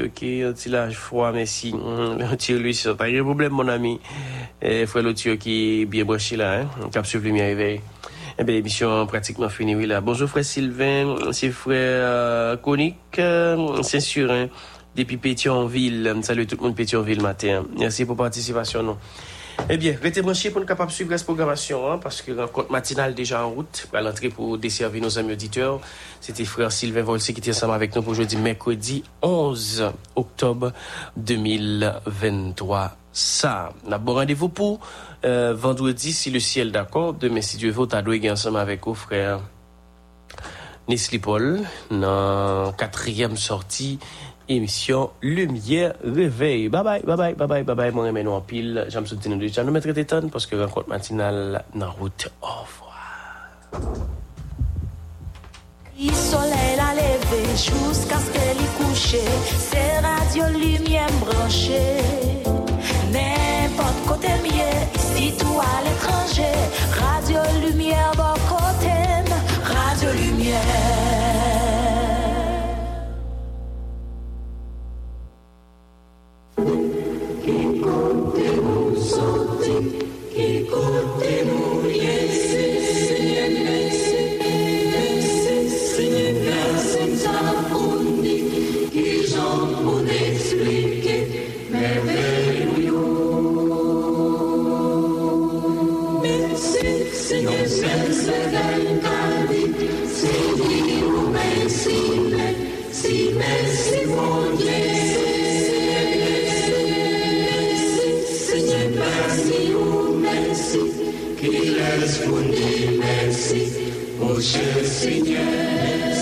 ok, ok, euh, euh, froid mais si merci. Hum, tire lui c'est Pas de problème, mon ami. Et frère Lotio qui est bien branché là, hein, cap sur lumière éveillée. Eh bien, l'émission pratiquement finie, oui, là. Bonjour, frère Sylvain, c'est frère Konik euh, c'est sûr, hein, depuis Pétionville. Salut tout le monde, Pétionville, matin. Merci pour participation, non. Eh bien, restez branchés pour ne capable suivre cette programmation, hein, parce que rencontre matinale déjà en route, à l'entrée pour desservir nos amis auditeurs. C'était frère Sylvain Volsi qui était ensemble avec nous pour aujourd'hui, mercredi 11 octobre 2023. Ça, on a bon rendez-vous pour euh, vendredi, si le ciel d'accord. Demain, si Dieu veut, t'as ensemble avec vos frères Nislipol, Paul, dans quatrième sortie émission Lumière Réveil. Bye bye, bye bye, bye bye, bye bye. Mon remède en pile. J'aime soutenir le déjà. Nous mettre des tonnes parce que rencontre matinale dans route. Au revoir. Le soleil a levé jusqu'à ce qu'elle y couche. C'est radio lumière branchée. N'importe côté mieux, ici tout à l'étranger. Radio lumière, bon côté. Radio lumière. Che conte non sotti, che conte non las fundinas, ocean, Seigneur.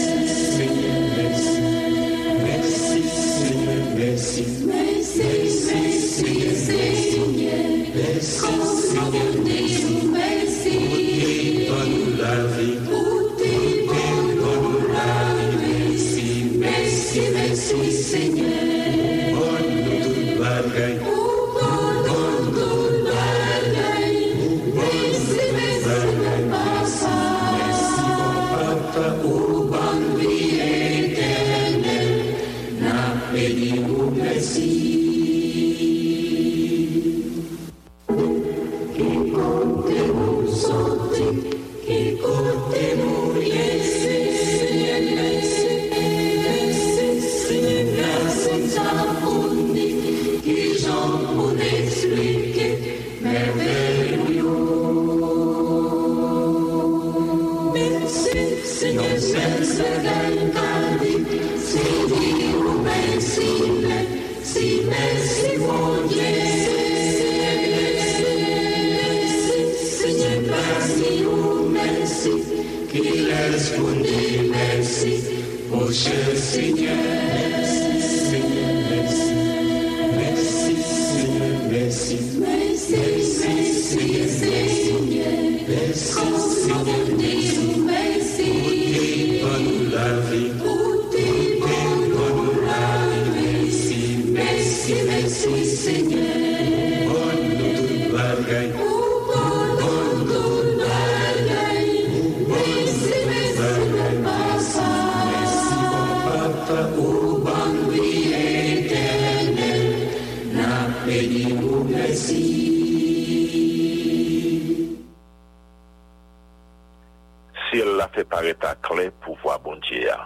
Eta kle pou vwa bondye ya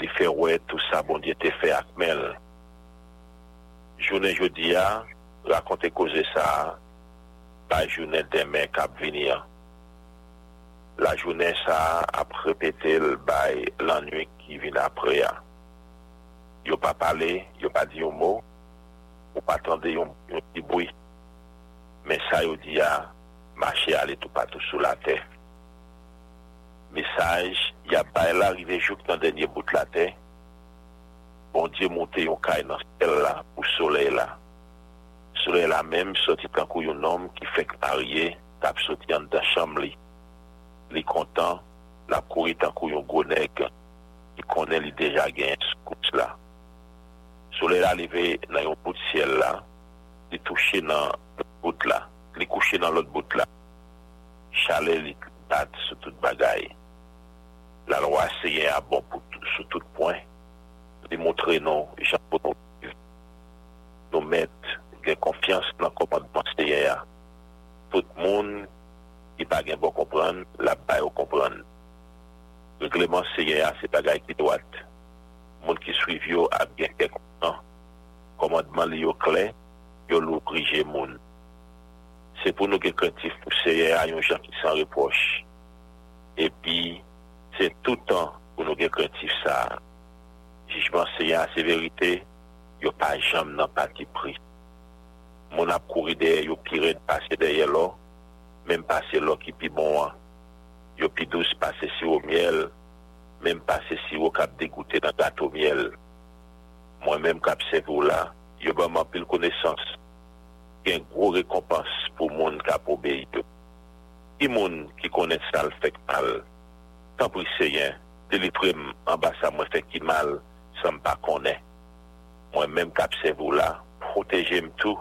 Li fe wè tou sa bondye te fe akmel Jounen joudi ya La konte koze sa Bay jounen demè kap vini ya La jounen sa ap repete Bay lan nwe ki vina apre ya Yo pa pale, yo pa di yo mo Yo pa tende yo piboui Men sa yo di ya Mache ale tou patou sou la te Yo pa pale Mesaj, ya bay la rive jok nan denye bout la te. Bon diye monte yon kay nan skel la pou sole la. Sole la menm soti tankou yon nom ki fek ariye tap soti an da chanm li. Li kontan, la kouri tankou yon gonek, li konen li deja gen skout la. Sole la rive nan yon bout skel la, li touche nan lout bout la. Li kouche nan lout bout la, chale li tat sou tout bagay. La lwa seye a bon pou sou tout point. Li montre nou, jan pou nou nou met gen konfians nan komadman seye a. Tout moun ki bagen pou bon kompran, la bay ou kompran. Le gleman seye a se bagay ki doat. Moun ki suiv yo ap gen gen konfians. Komadman li yo kle, yo lou krije moun. Se pou nou gen kretif pou seye a, yon jan ki san reposh. Epi, Se tout an pou nou gen kwen tif sa. Jijman se yon ase verite, yo pa jom nan pati pri. Moun ap kouri de, bon, yo pi ren pase deye lo, menm pase lo ki pi bon an. Yo pi douz pase siwo miel, menm pase siwo kap degoute nan gato miel. Mwen menm kap se vou la, yo ba manpil konesans. Ki an gro rekompans pou moun kap obeye yo. Ki moun ki kone sal fek pal, Sampri seyen, delivre an ba sa mwen fek imal San pa konen Mwen menm kapse vou la Proteje m tou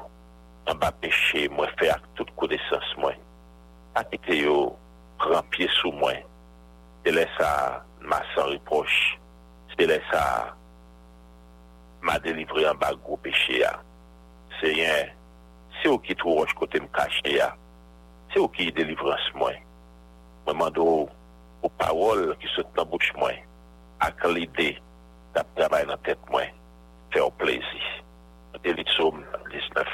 An ba peche mwen fe ak tout kou desans mwen Ake te yo Rampye sou mwen Se lesa ma san riproche Se lesa Ma delivre an ba go peche ya Seyen Se yo ki tro roch kote m kache ya Se yo ki delivre ans mwen Mwen mando ou Ou pawol ki sot nan bouch mwen, akal ide, tap dabay nan tet mwen, fe o plezi. A deli soum 19.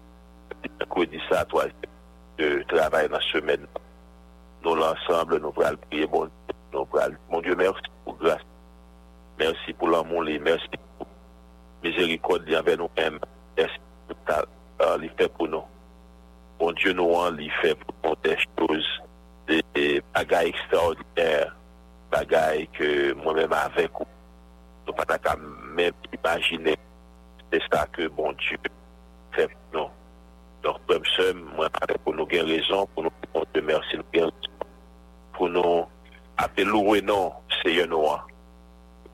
de trabay nan semen nou l'ensemble nou pral moun dieu mersi pou mersi pou l'an moun li mersi pou mizeri kondi anven nou mersi pou tal euh, moun dieu nou an li fe pou potech toz de bagay ekstraordiner bagay ke moun mèm avek nou pata ka mèm imagine se sa ke moun dieu fe pou nou lor premsem, mwen pate pou nou gen rezon, pou nou pote mersi lupen, pou nou apelouwe nan se yon ouan.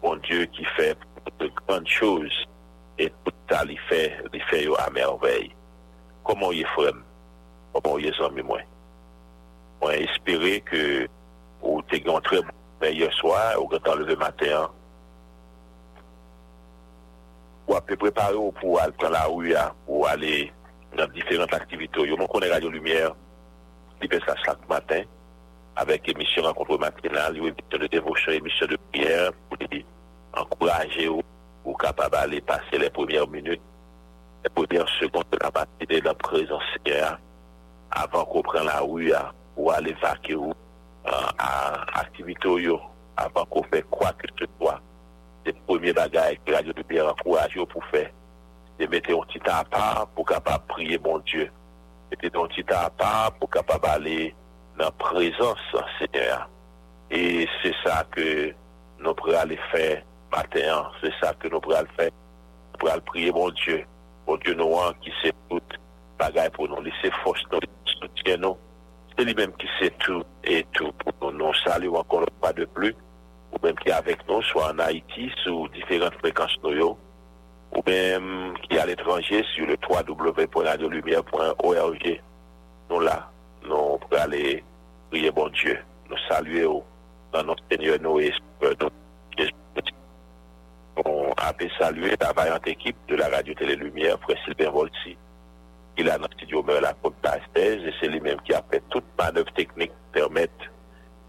Mon dieu ki fe pou te kranj chouz, et touta li fe yo amervey. Koman yi frem? Koman yi zan mi mwen? Mwen espere ke ou te gantre mwen yon swa, ou gantan leve mater. Ou api prepare ou pou al kan la ouya, ou ale... nan diferent aktivito yo, moun konen Radio Lumière, lipe sa chak maten, avek emisyon an kontro matinal, yo emisyon de devosyon, emisyon de prier, pou li ankouraje yo, pou kapaba li pase le premier minute, le premier seconde, la pati de la prezence ya, avan kon pren la ou ya, pou ale vake yo, an aktivito yo, avan kon fe kwa ke te dwa, se premier bagay, Radio Lumière ankouraje yo pou fe, de mette yon titan pa pou kapap priye bon Diyo. Mette yon titan pa pou kapap ale nan prezonsan, Seigneur. E se sa ke nou pre al fe mater, se sa ke nou pre al fe, nou pre al priye bon Diyo. Bon Diyo nou an ki se pout, bagay pou nou lise fos nou, se tiè nou. Se li menm ki se tou, e tou pou nou sali ou ankon nou pa de plou, ou menm ki avek nou, sou an Aitis ou diferent frekans nou yo, ou même qui est à l'étranger sur le www.radiolumière.org. Nous là, nous pour aller prier bon Dieu, nous saluer dans notre Seigneur, nous euh, On a saluer la variante équipe de la radio Télé Lumière, Frère Sylvain Volti. Il a notre studio meurt la et c'est lui-même qui a fait toute manœuvre technique permettre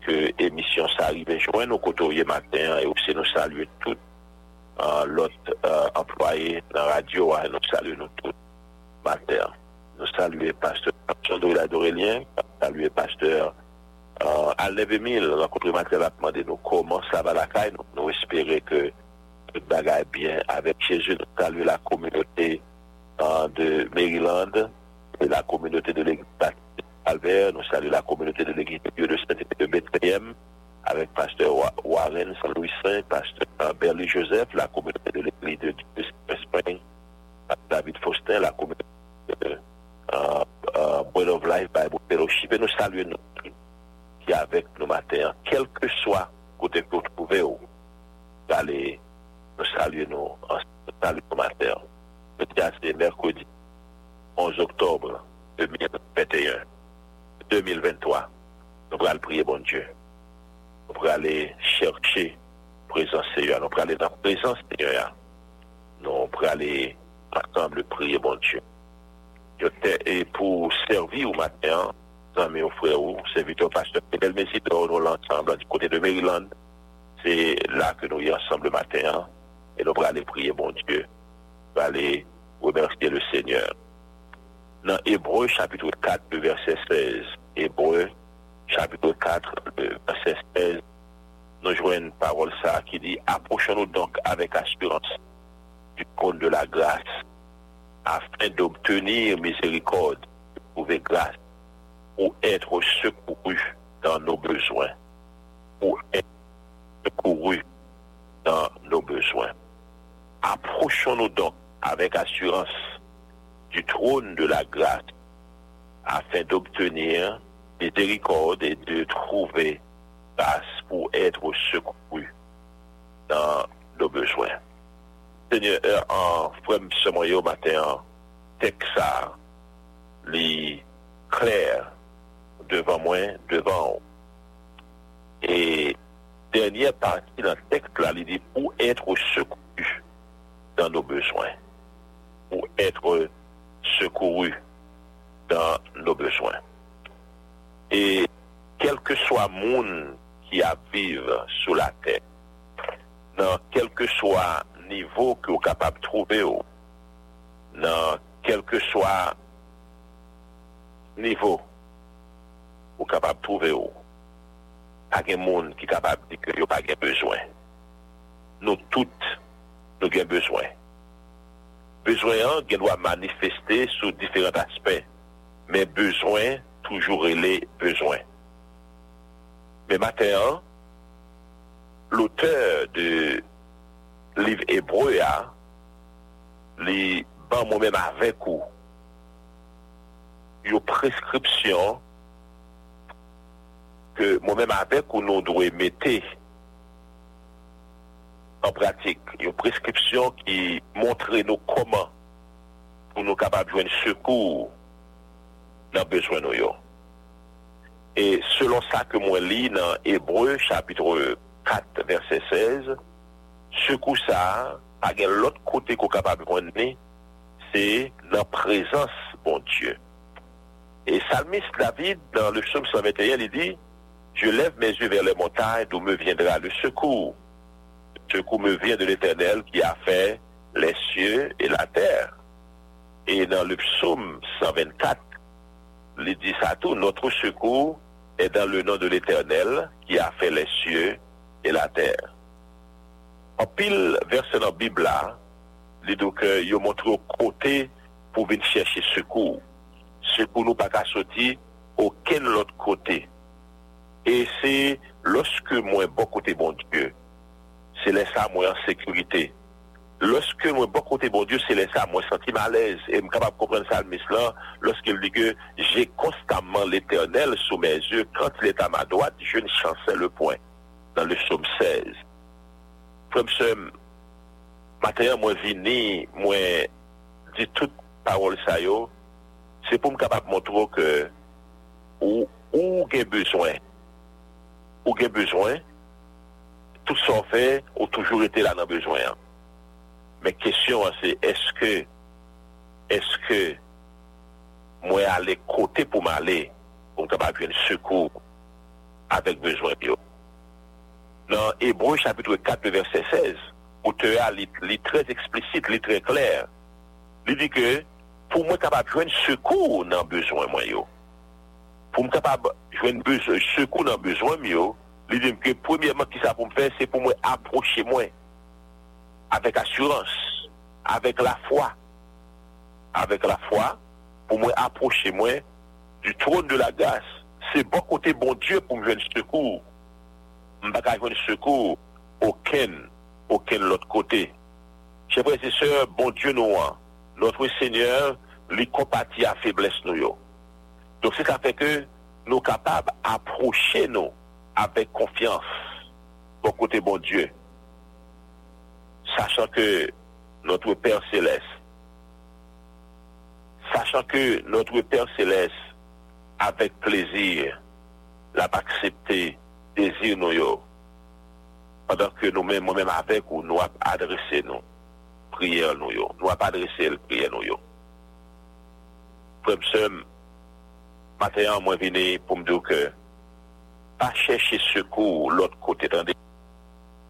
que l'émission s'arrive. Je nos côtoyer matin et aussi nous saluer toutes euh, l'autre euh, employé dans la radio. Nous saluons notre tous, matin. Nous saluons pasteur Chandoula nous saluons pasteur euh, Alain nous Rencontre matin, a demandé nous comment ça va la caille. Nous, espérons que tout va bien avec Jésus. Nous saluons la communauté euh, de Maryland la communauté de l'église Albert. Nous saluons la communauté de l'église de Dieu de Saint-Étienne de Bethléem avec pasteur Warren Saint-Louis Saint, pasteur euh, Berly Joseph, la communauté de l'église de Dieu Pasteur David Faustin, la communauté de euh, euh, euh of Life Bible Fellowship. Et nous saluons nous qui avec nous matin, quel que soit côté que vous trouvez, allez, nous saluons nous, nous saluons nous matin. c'est mercredi 11 octobre 2021, 2023. Nous allons prier, bon Dieu nous va aller chercher présence Seigneur, On va aller dans la présence Seigneur. On va aller ensemble prier, bon Dieu. Et pour servir au matin, mes frères, serviteur pasteur Pédel Messidor, nous l'ensemble du côté de Maryland. C'est là que nous y ensemble le matin. Hein. Et on va aller prier, bon Dieu. Nous aller remercier le Seigneur. Dans Hébreu chapitre 4, verset 16, Hébreu chapitre 4, verset 16, nous jouons une parole ça qui dit Approchons-nous donc avec assurance du trône de la grâce, afin d'obtenir miséricorde, de trouver grâce, pour être secouru dans nos besoins, pour être secouru dans nos besoins. Approchons-nous donc avec assurance du trône de la grâce, afin d'obtenir des et de trouver place pour être secouru dans nos besoins. Seigneur, euh, en frère ce matin, matin, Texas, les clair devant moi, devant Et dernière partie dans le texte, là, il dit pour être secouru dans nos besoins. Pour être secouru dans nos besoins. e kelke swa moun ki ap vive sou la tè. Nan kelke swa nivou ki ou kapab troube ou. Nan kelke swa nivou ou kapab troube ou. Pake moun ki kapab dike yo pake bezwen. Nou tout nou gen bezwen. Bezwen an gen wap manifesté sou diferent aspe. Men bezwen toujours les besoins. Mais matin, l'auteur du livre hébreu a, les ban moi-même avec vous, une prescription que moi-même avec ou nous devons mettre en pratique. Une prescription qui montre nous comment pour nous capables de joindre secours dans besoin de Et selon ça que moi lis dans Hébreu chapitre 4 verset 16, ce coup ça, à l'autre côté qu'on est capable de c'est la présence, bon Dieu. Et Salmiste David, dans le psaume 121, il dit, je lève mes yeux vers les montagnes d'où me viendra le secours. Le secours me vient de l'Éternel qui a fait les cieux et la terre. Et dans le psaume 124, Li disa tou, notre sekou e dan le nan de l'Eternel ki a fe lesye e la ter. Opil verse nan Bibla, li doke yo montre ou kote pou vin cheshe sekou. Sekou nou pa kasoti ou ken lot kote. E se loske mwen bokote moun bon bon die, se lesa mwen an sekurite. Lorske mwen bo kote bon diyo se lesa, mwen senti ma lez, e m kapap kompren sa an mis lan, lorske li ge, jè konstanman l'Eternel sou mè zi, kante l'etan ma doat, jè n'chansè le poin, nan le soum 16. Frèm se, materyen mwen vini, mwen di tout parol sa yo, se pou m kapap montro ke ou gen bezwen. Ou gen bezwen, tout son fè ou toujou rete la nan bezwen an. Men kesyon an se, eske, eske mwen ale kote pou mwen ale pou mwen tabak jwen sekou avèk bezwen myo. Nan Ebru chapitre 4 verset 16, pou te a li trez eksplicit, li trez kler, li di ke pou mwen tabak jwen sekou nan bezwen myo. Pou mwen tabak jwen sekou nan bezwen myo, li di mke pou mwen aproche mwen. avèk asyurans, avèk la fwa, avèk la fwa, pou mwen aproche mwen du troun de la gas. Se bon kote bon die pou mwen jwen sekou, mwen baka jwen sekou, okèn, okèn lòt kote. Che preziseur, bon die nou an, lòt wè seigneur, li kompati a febles nou yo. Don se ka feke nou kapab aproche nou, avèk konfians, bon kote bon die. Sachan ke notre Père Céleste, sachan ke notre Père Céleste, avèk plèzir, la pa akseptè, dèzir nou yo, padan ke nou mèm avèk ou nou ap adresè nou, prièl nou yo, nou ap adresèl prièl nou yo. Prèm sèm, matè an mwen vinè pou mdou kè, pa chèche sèkou lòt kote tèndèk,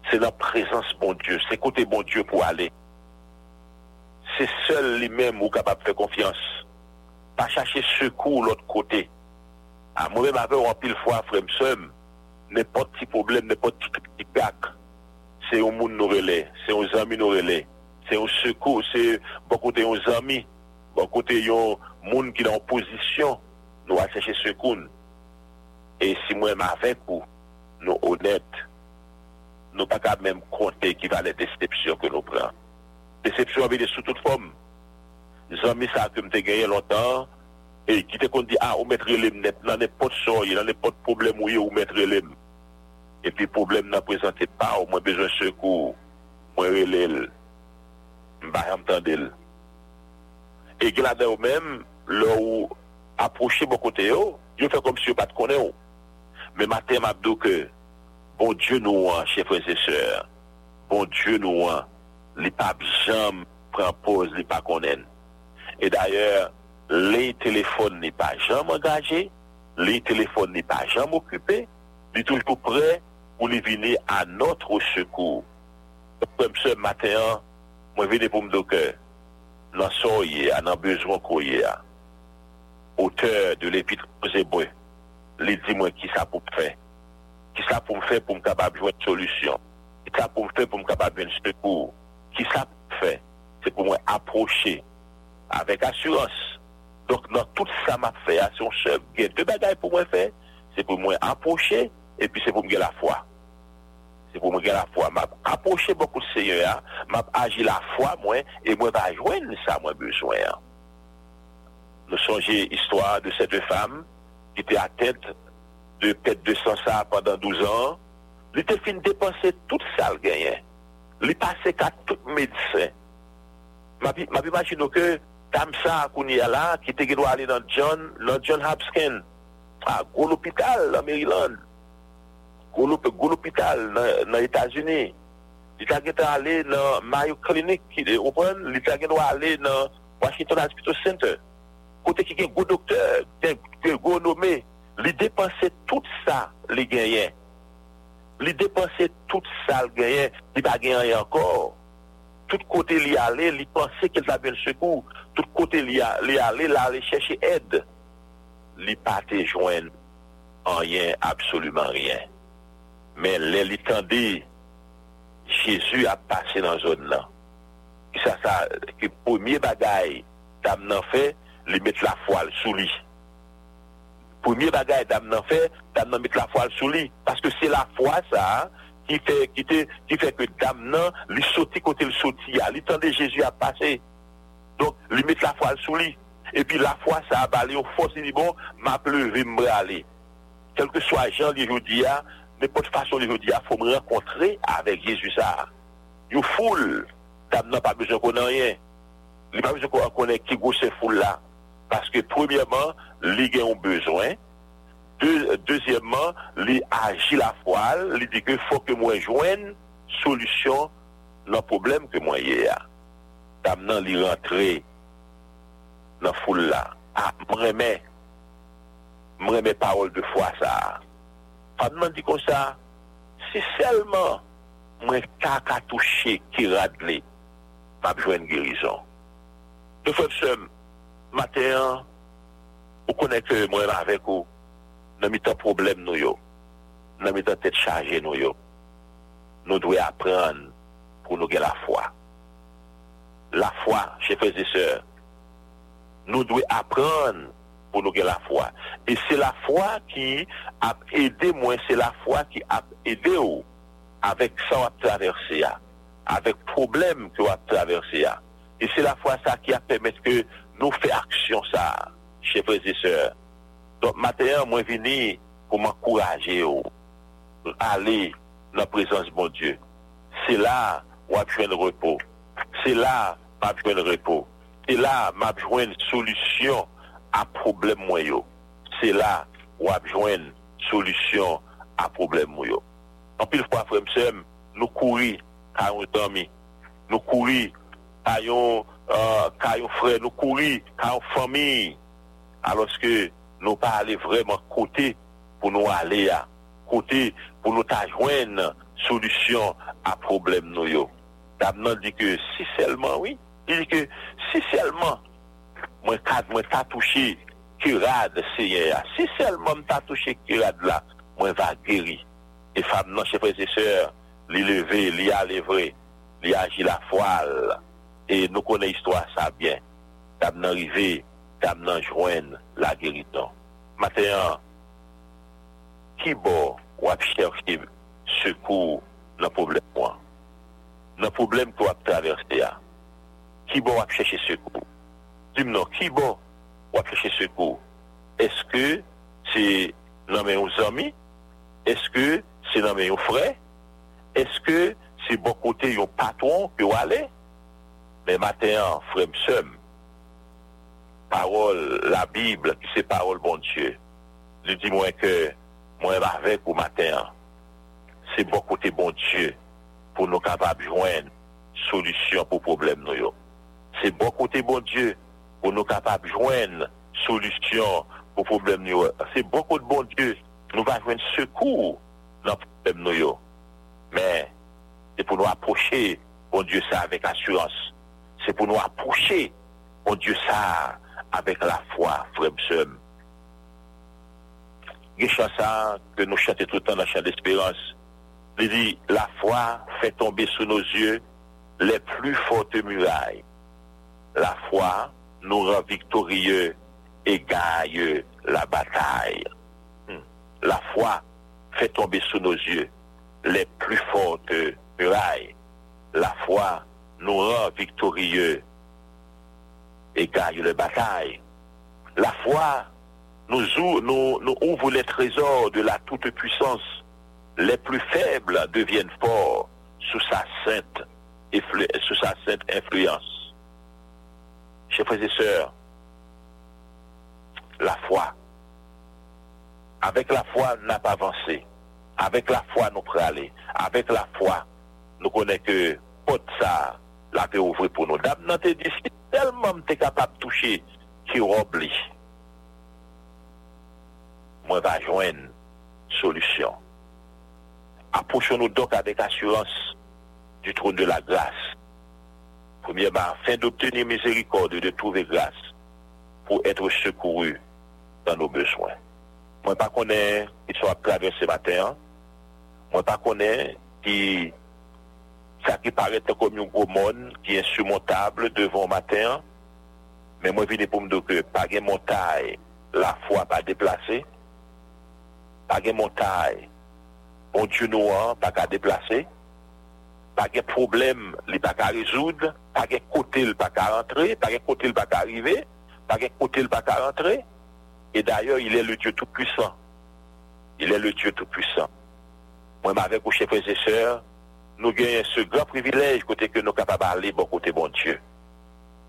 Se nan prezans bon Diyo, se kote bon Diyo pou ale. Se sol li men mou kapap fe konfians. Pa chache sekou lout kote. Ah, A mounen ma ven wapil fwa fremsem, ne poti problem, ne poti kipak. Se yon moun nou rele, se yon zami nou rele. Se yon sekou, se bokote yon zami, bokote yon moun ki nan oposisyon, nou va chache sekoun. E si mounen ma ven kou, nou honet, nou pa ka mèm kontè kivalè de sepsyon ke nou pran. De sepsyon avide sou tout fòm. Zan mi sa ke mte genye lontan e kite kon di a ah, ou mètre lèm net nan ne pot so, nan ne pot problem ou yo ou mètre lèm. E pi problem nan prezante pa ou mwen bezon se kou mwen wè lèl mba yam tan dèl. E gè la dè ou mèm lò ou aprochi bo kote yo yo fè kom si yo bat konè yo. Mèm a tem ap do ke Bon dieu nou an, chefe en se seur, bon dieu nou an, li pa jom prempose li pa konen. E daye, li telefon ni pa jom angaje, li telefon ni pa jom okupe, li tou l pou pre, pou li vine anotre ou se kou. Pwem se maten an, mwen vine pou mdokè, nan soye anan bezon kouye an. Oteur de li pitre pou se bre, li di mwen ki sa pou pre. ki sa pou m fe pou m kabab jwen solusyon. Ki sa pou m fe pou m kabab jwen sekou. Ki sa pou m fe se pou m aproche avèk asurans. Donk nan tout sa m apfe, asyon se gen te bagay pou m fe, se pou m aproche, epi se pou m gen la fwa. Se pou m gen la fwa. M aproche bokou seye, m ap aji la fwa mwen, e mwen va jwen sa mwen beswen. Le sonje istwa de sete fam ki te atèd de pet 200 sa pandan 12 an, li te fin depanse tout sal genyen. Li pase kat medise. Mavi machin nou ke, tam sa akouni ala, ki te genwa ale nan John, nan John Hapskin, a goun opital nan Maryland. Goun opital nan Etasini. Li ta genwa ale nan Mayo Clinic, ki de open, li ta genwa ale nan Washington Hospital Center. Kote ki gen goun doktor, gen goun omey, Li depanse tout sa li genyen. Li depanse tout sa li genyen, li bagyen an yankor. Tout kote li ale, li panse ke la ven sekou. Tout kote li ale, la ale chèche ed. Li paten jwen, an yen, absoloumen ryen. Men li li kande, jesu ap pase nan zon nan. Ki sa sa, ki pomiye bagay tam nan fe, li met la fwal sou li. Poumye bagay dam nan fè, dam nan met la fwa l sou li. Paske se la fwa sa, ki fè ki te, ki fè ke dam nan li soti kote l soti ya. Li tan de Jezu a pase. Don, li met la fwa l sou li. E pi la fwa sa a bale yo fwa se li bon, ma ple vi mbre a li. Kelke swa jan li yo di ya, me pot fwa son li yo di ya, fwo mre akontre avek Jezu sa. Yo foule, dam nan pa bezon konen ryen. Li pa bezon konen ki go se foule la. Paske premyaman li gen ou bezwen, dezyeman li aji la fwal, li dike fwo ke mwen jwen solusyon nan problem ke mwen ye a. Tam nan li rentre nan fwolla. A, mremen, mremen parol de fwa sa. Pan mwen di kon sa, se selman mwen kaka touche ki radle, pap jwen gerizon. De fwonsen mwen, Mate, ou konen ke mwen avèk ou, nan mi tan problem nou yo, nan mi tan tèt chanje nou yo, nou dwe apren pou nou gen la fwa. La fwa, chefe zise, nou dwe apren pou nou gen la fwa. E se la fwa ki ap ede mwen, se la fwa ki ap ede ou, avèk sa wap traversiya, avèk problem ki wap traversiya. E se la fwa sa ki ap temèt ke mwen Nou fè aksyon sa che preziseur. Don materyen mwen vini pou mwen kouraje yo. Ale nan prezans bon die. Se la wapjwen repo. Se la wapjwen repo. Se la wapjwen solisyon a problem mwen yo. Se la wapjwen solisyon a problem mwen yo. Don pil fwa fremsem nou kouri a yon dami. Nou kouri a yon... ka yon fre nou kouri, ka yon fomi, aloske nou pa ale vreman kote pou nou ale ya, kote pou nou ta jwen solusyon a problem nou yo. Dam nan di ke si selman, si selman mwen tatouche kura de seye ya, si selman mwen tatouche kura de la, mwen va geri. E fam nan se prese se, li leve, li alevre, li aji la foal, E nou konen histwa sa byen. Tam nan rive, tam nan jwen la geriton. Mate an, ki bo wap cheche sekou nan problem pou an? Nan problem pou wap traverse a? Ki bo wap cheche sekou? Dim nan, ki bo wap cheche sekou? Eske se nan men yon zami? Eske se nan men yon fre? Eske se bon kote yon patron ki wale? men maten an fremsem, parol la Bible ki se parol bon Diyo, li di mwen ke mwen va vek ou maten an, se bon kote bon Diyo pou nou kapap jwen solusyon pou problem nou yo. Se bon kote bon Diyo pou nou kapap jwen solusyon pou problem nou yo. Se bon kote bon Diyo pou nou va jwen sekou nan problem nou yo. Men, se pou nou aproche bon Diyo sa vek asurans. c'est pour nous approcher au oh Dieu ça avec la foi, frère Psum. ça hein, que nous chantons tout le temps dans le chant d'espérance, il dit, la foi fait tomber sous nos yeux les plus fortes murailles. La foi nous rend victorieux et gagne la bataille. Hmm. La foi fait tomber sous nos yeux les plus fortes murailles. La foi nous rend victorieux et gagne la bataille. La foi nous, ouvre les trésors de la toute-puissance. Les plus faibles deviennent forts sous sa sainte, influence. Chers frères et sœurs, la foi. Avec la foi, n'a pas avancé. Avec la foi, nous pouvons aller. Avec la foi, nous connaissons que, ça, la pe ouvre pou nou dam. Nan te dis ki telman te kapap touche ki ou obli. Mwen va jwen solusyon. Apochoun nou dok avek asyurans di troun de la glas. Premierman, fin d'obteni mizérikode de touve glas pou etre sekouru dan nou beswen. Mwen pa konen ki sou aprave se maten. Mwen pa konen ki sa ki parete kom yon gwo mon ki yon sou montable devon maten, men mwen vini pou mdou ke pake montay la fwa pa deplase, pake montay bon djou nouan pa ka deplase, pake problem li pa ka rezoud, pake kote l pa ka rentre, pake kote l pa ka rive, pake kote l pa ka rentre, e dayor il e le djou tout pwisan. Il e le djou tout pwisan. Mwen mwen vek ou chefe zeseur, Nou genye se gran privilej kote ke nou kapaba li bon kote bon Diyo.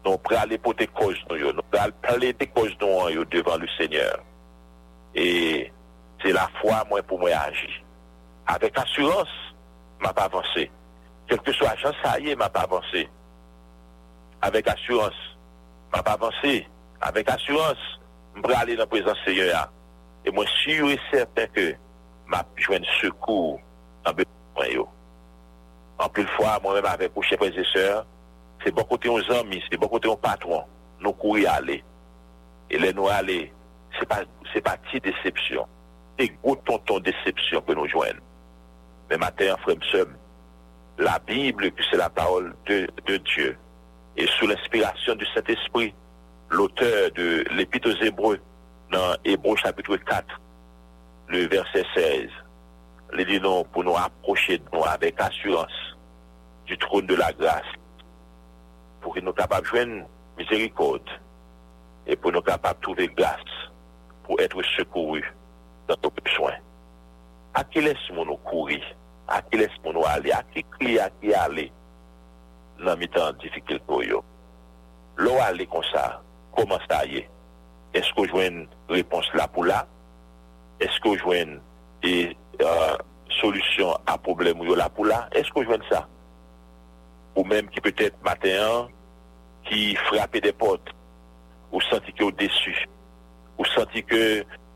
Nou prale pou te koz nou yo. Nou prale pou te koz nou yo devan lou Seigneur. E se la fwa mwen pou mwen aji. Awek asurans, mwen pa avanse. Kelke so ajan sa ye, mwen pa avanse. Awek asurans, mwen pa avanse. Awek asurans, mwen prale nan prezant Seigneur. E mwen siyo e serpen ke mwen jwen sekou nan bejou mwen yo. En plus de fois, moi-même avec mon chers et c'est beaucoup côté nos amis, c'est beaucoup côté nos patrons, nous courir aller. Et les nous aller, c'est pas, c'est pas déception. C'est gros tonton déception que nous joignent. Mais matin, frère, la Bible, c'est la parole de, Dieu, et sous l'inspiration du Saint-Esprit, l'auteur de l'Épître aux Hébreux, dans Hébreux chapitre 4, le verset 16, les dit non pour nous approcher de nous avec assurance di troun de la grase pou ki nou kapap jwen mizerikot e pou nou kapap trouve grase pou etre sekou nan topi psoen a ki les moun nou kouri a ki les moun nou ale a ki kli a ki ale nan mitan difikel kou yo lou ale konsa koman sa ye esko jwen repons la pou la esko jwen solusyon a problem yo la pou la esko jwen sa Ou mèm ki pète Matéan ki frape de pote. Ou santi ki ou desu. Ou santi ki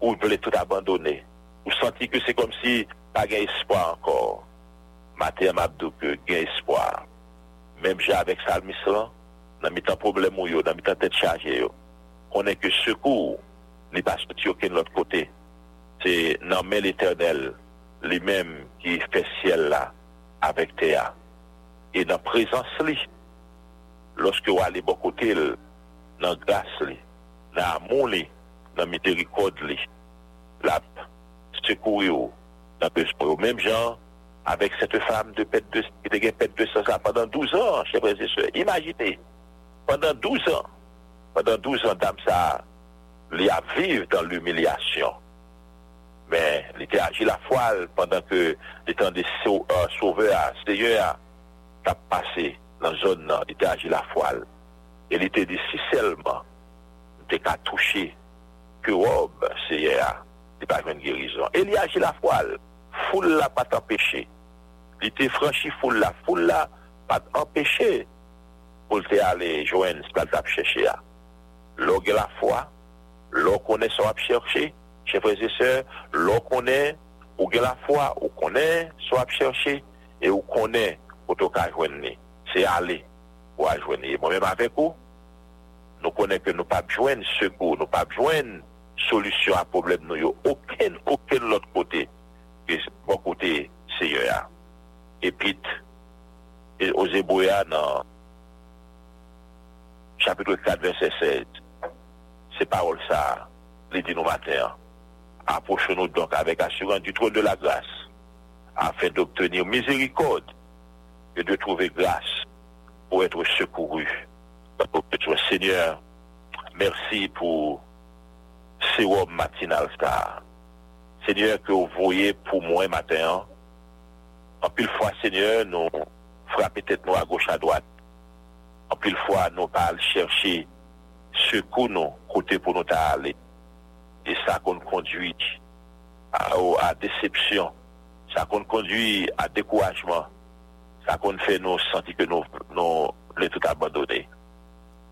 ou vle tout abandonne. Ou santi ki se kom si pa gen espoi ankor. Matéan m'abdou ke gen espoi. Mèm jè avèk salmisan, nan mi tan problem mou yo, nan mi tan tèt chagye yo. Onè ke sekou, ni pa soti yo ken lòt kote. Se nan mèl éternel, li mèm ki fè siel la avèk tè ya. e nan prezans li, loske wale bokote li, nan gas li, nan amon li, nan miteri kod li, lap, sekou yo, nan bespou yo, menm jan, avek sete fam de pet de, de gen pet de sa, sa, pandan douz an, che prezise, imagine, pandan douz an, pandan douz an dam sa, li a viv dan lumilyasyon, men, li te aji la fwal, pandan ke, li tan de souve euh, a, seye a, tap pase nan zon nan, ite aji la fwal, el ite disi selman, de katouche, ki wob seye a, di pa ven gerizon, el yi aji la fwal, foul la pat apeshe, lite franshi foul la, foul la pat apeshe, pou te ale joen, lo gen la fwa, lo konen so apeshe, che prese se, lo konen, ou gen la fwa, ou konen, so apeshe, e ou konen, koto ka ajwenne, se ale pou ajwenne. Mwen mèm avèkou, nou konèkè nou pa pjwen sekou, nou pa pjwen solisyon apoblèm nou yo, okèn, okèn lòt kote pou bon kote seyo ya. Epit, e osebou ya nan chapitou e 4, verset 7, se parol sa, lè di nou matè an, aposho nou donk avèk asyran di tron de la glas, afèn do kteni yo mizéri kòd, et de trouver grâce pour être secouru. Seigneur, merci pour ce matin. star. Seigneur, que vous voyez pour moi matin. En une fois, Seigneur, nous frappons tête à gauche, à droite. En une fois, nous parlons chercher ce que nous, côté pour nous aller. Et ça qu'on conduit à, à déception. Ça qu'on conduit à découragement ça qu'on fait nous sentir que nous nous les tout abandonné.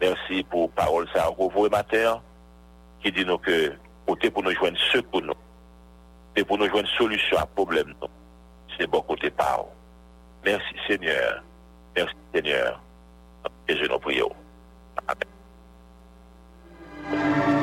Merci pour parole ça au revoir qui dit nous que côté pour nous joindre ce pour nous c'est pour nous joindre solution à problème C'est bon côté par. Merci Seigneur. Merci Seigneur. Et je nous prie. Amen.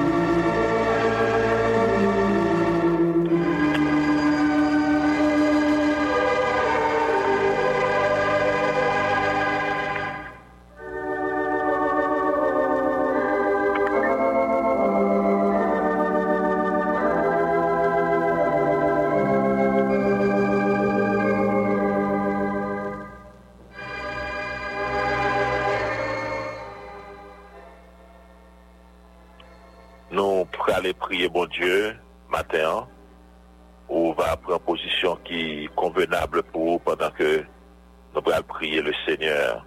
nous allons prier le Seigneur.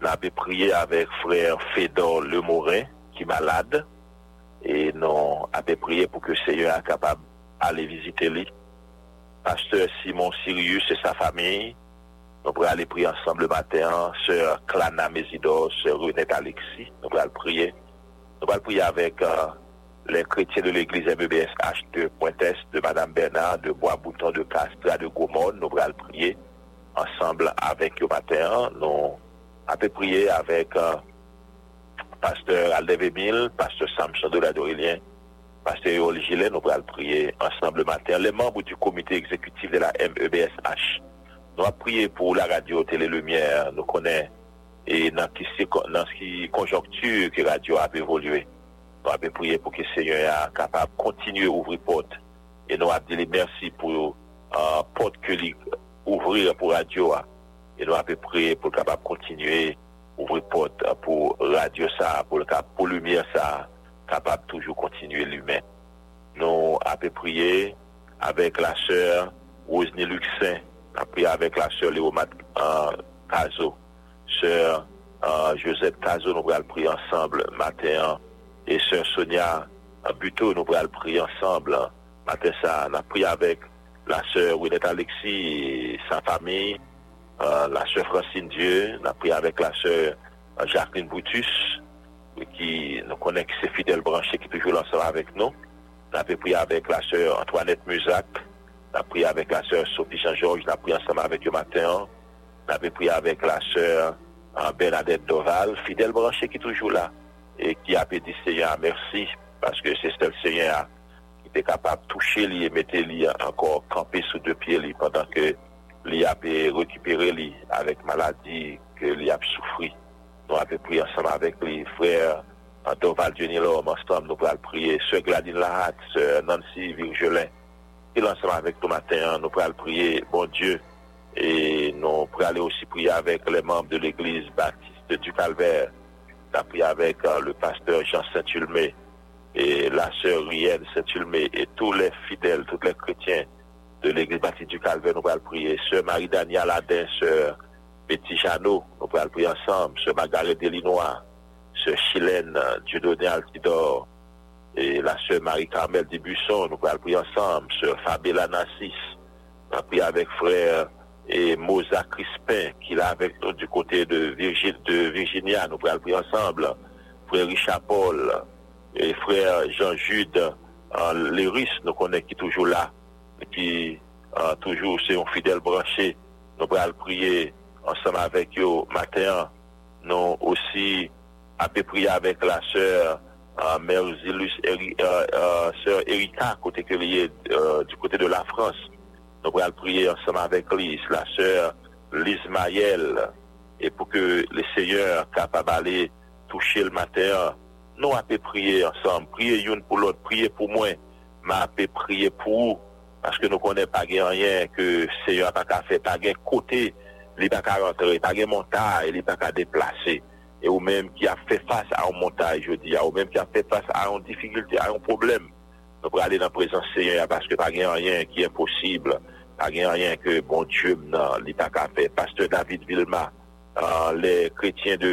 Nous avons prié avec frère Fédor Lemorin, qui est malade, et nous avons prié pour que le Seigneur soit capable d'aller visiter lui. Pasteur Simon Sirius et sa famille, nous allons aller prier ensemble le matin. Sœur Clana Mésidor, sœur Renette Alexis, nous allons prier. Nous allons prier avec euh, les chrétiens de l'église MBSH e de Pointesse, de Madame Bernard, de Bois-Bouton, de Castra, de Gaumont. Nous allons prier. Ensemble avèk yo matè, nou apè priye avèk euh, pasteur Aldeve Mil, pasteur Sam Chandele Adorilien, pasteur Yoel Gilen, nou pral priye ensemble matè. Le mambou di komite exekutif de la MEBSH, nou ap priye pou la radio Tele Lumière, nou konè, e nan ki se konjonktu ki radio ap evolue, nou apè priye pou ki se yon a kapab kontinye ouvri pote. E nou ap dile mersi pou pote ke li. ouvrir pour radio hein. et nous à peu près pour capable continuer ouvrir porte pour radio ça pour le cap pour lumière ça capable toujours continuer l'humain nous à peu prier avec la sœur Rosny Luxin a prié avec la sœur Léomat euh, sœur euh, Joseph Cazo nous allons prier ensemble matin et sœur Sonia Buto nous allons prier ensemble matin ça on a prié avec la sœur Willette Alexis et sa famille, euh, la sœur Francine Dieu, on a pris avec la sœur euh, Jacqueline Boutus, qui nous connaît, qui c'est fidèle branché, qui est toujours ensemble avec nous. On a pris avec la sœur Antoinette Musac, on a pris avec la sœur Sophie Jean-Georges, on a pris ensemble avec le matin, on a pris avec la sœur euh, Bernadette Doval, fidèle branché qui est toujours là, et qui a dit Seigneur merci, parce que c'est ce Seigneur était capable de toucher lui et mettre lui encore camper sous deux pieds pendant que l'y a récupéré lui avec maladie que l'y a souffri. Nous avons pris ensemble avec les frères Andoval Dionilo, ensemble nous avons prier, sœur Gladine Lahat, ce Nancy Virgelin. Et ensemble avec tout matin, nous allons prier, bon Dieu, et nous allons aussi prier avec les membres de l'église baptiste du Calvaire. Nous prié avec euh, le pasteur Jean saint et la sœur Riel Saint-Ulmé et tous les fidèles, tous les chrétiens de l'église baptiste du Calvaire, nous le prier. Sœur Marie-Daniel Adin, sœur Betty Janot, nous le prier ensemble. Sœur Margaret Delinois, sœur Chilène qui euh, Altidor, et la sœur Marie-Carmel Dibusson, nous le prier ensemble. Sœur Fabiola Nassis, nous allons prier avec frère et Mosa Crispin, qui est avec nous du côté de, de Virginia, nous le prier ensemble. Frère Richard Paul, et frère Jean-Jude, euh, les nous connaissons qui toujours là, qui euh, toujours c'est un fidèle branché. Nous allons prier ensemble avec eux matin. Nous aussi à prier avec la sœur euh, Mère Zilus, euh, Erika, côté du côté de la France. Nous allons prier ensemble avec Lise, la sœur Lise Mayel, et pour que le Seigneur capable d'aller toucher le matin Nou apè priye ansam, priye yon pou lòt, priye pou mwen, mè apè priye pou ou, paske nou konè pa gen yon yon ke seyon apakafè, pa gen kote li baka rentre, pa gen montaj, li baka deplase, e ou mèm ki a fè fase a yon montaj, ou mèm ki a fè fase a yon dificultè, a yon problem, nou prè alè nan prezant seyon, ya paske pa gen yon yon ki è imposible, pa gen yon yon ke bon tchèm nan li baka fè, pastè David Vilma, an euh, lè kretien de...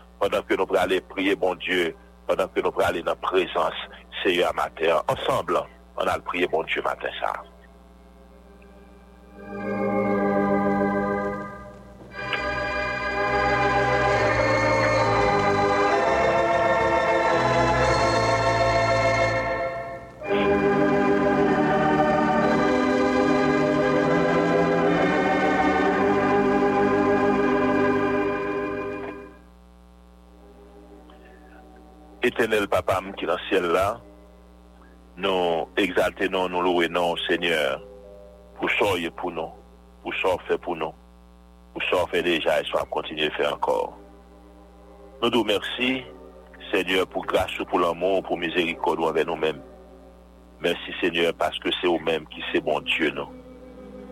Pendant ke nou vre ale priye bon Dieu, Pendant ke nou vre ale nan prezans seyo a mater, Ensemble, On ale priye bon Dieu mater sa. le papa qui est dans le ciel là, nous exaltons, nous louons, non, Seigneur, pour soyez pour nous, pour soyez fait pour nous, pour soyez fait déjà et soit continuer à faire encore. Nous nous merci, Seigneur, pour grâce, pour l'amour, pour miséricorde envers nous-mêmes. Merci, Seigneur, parce que c'est vous-même qui c'est bon Dieu, non.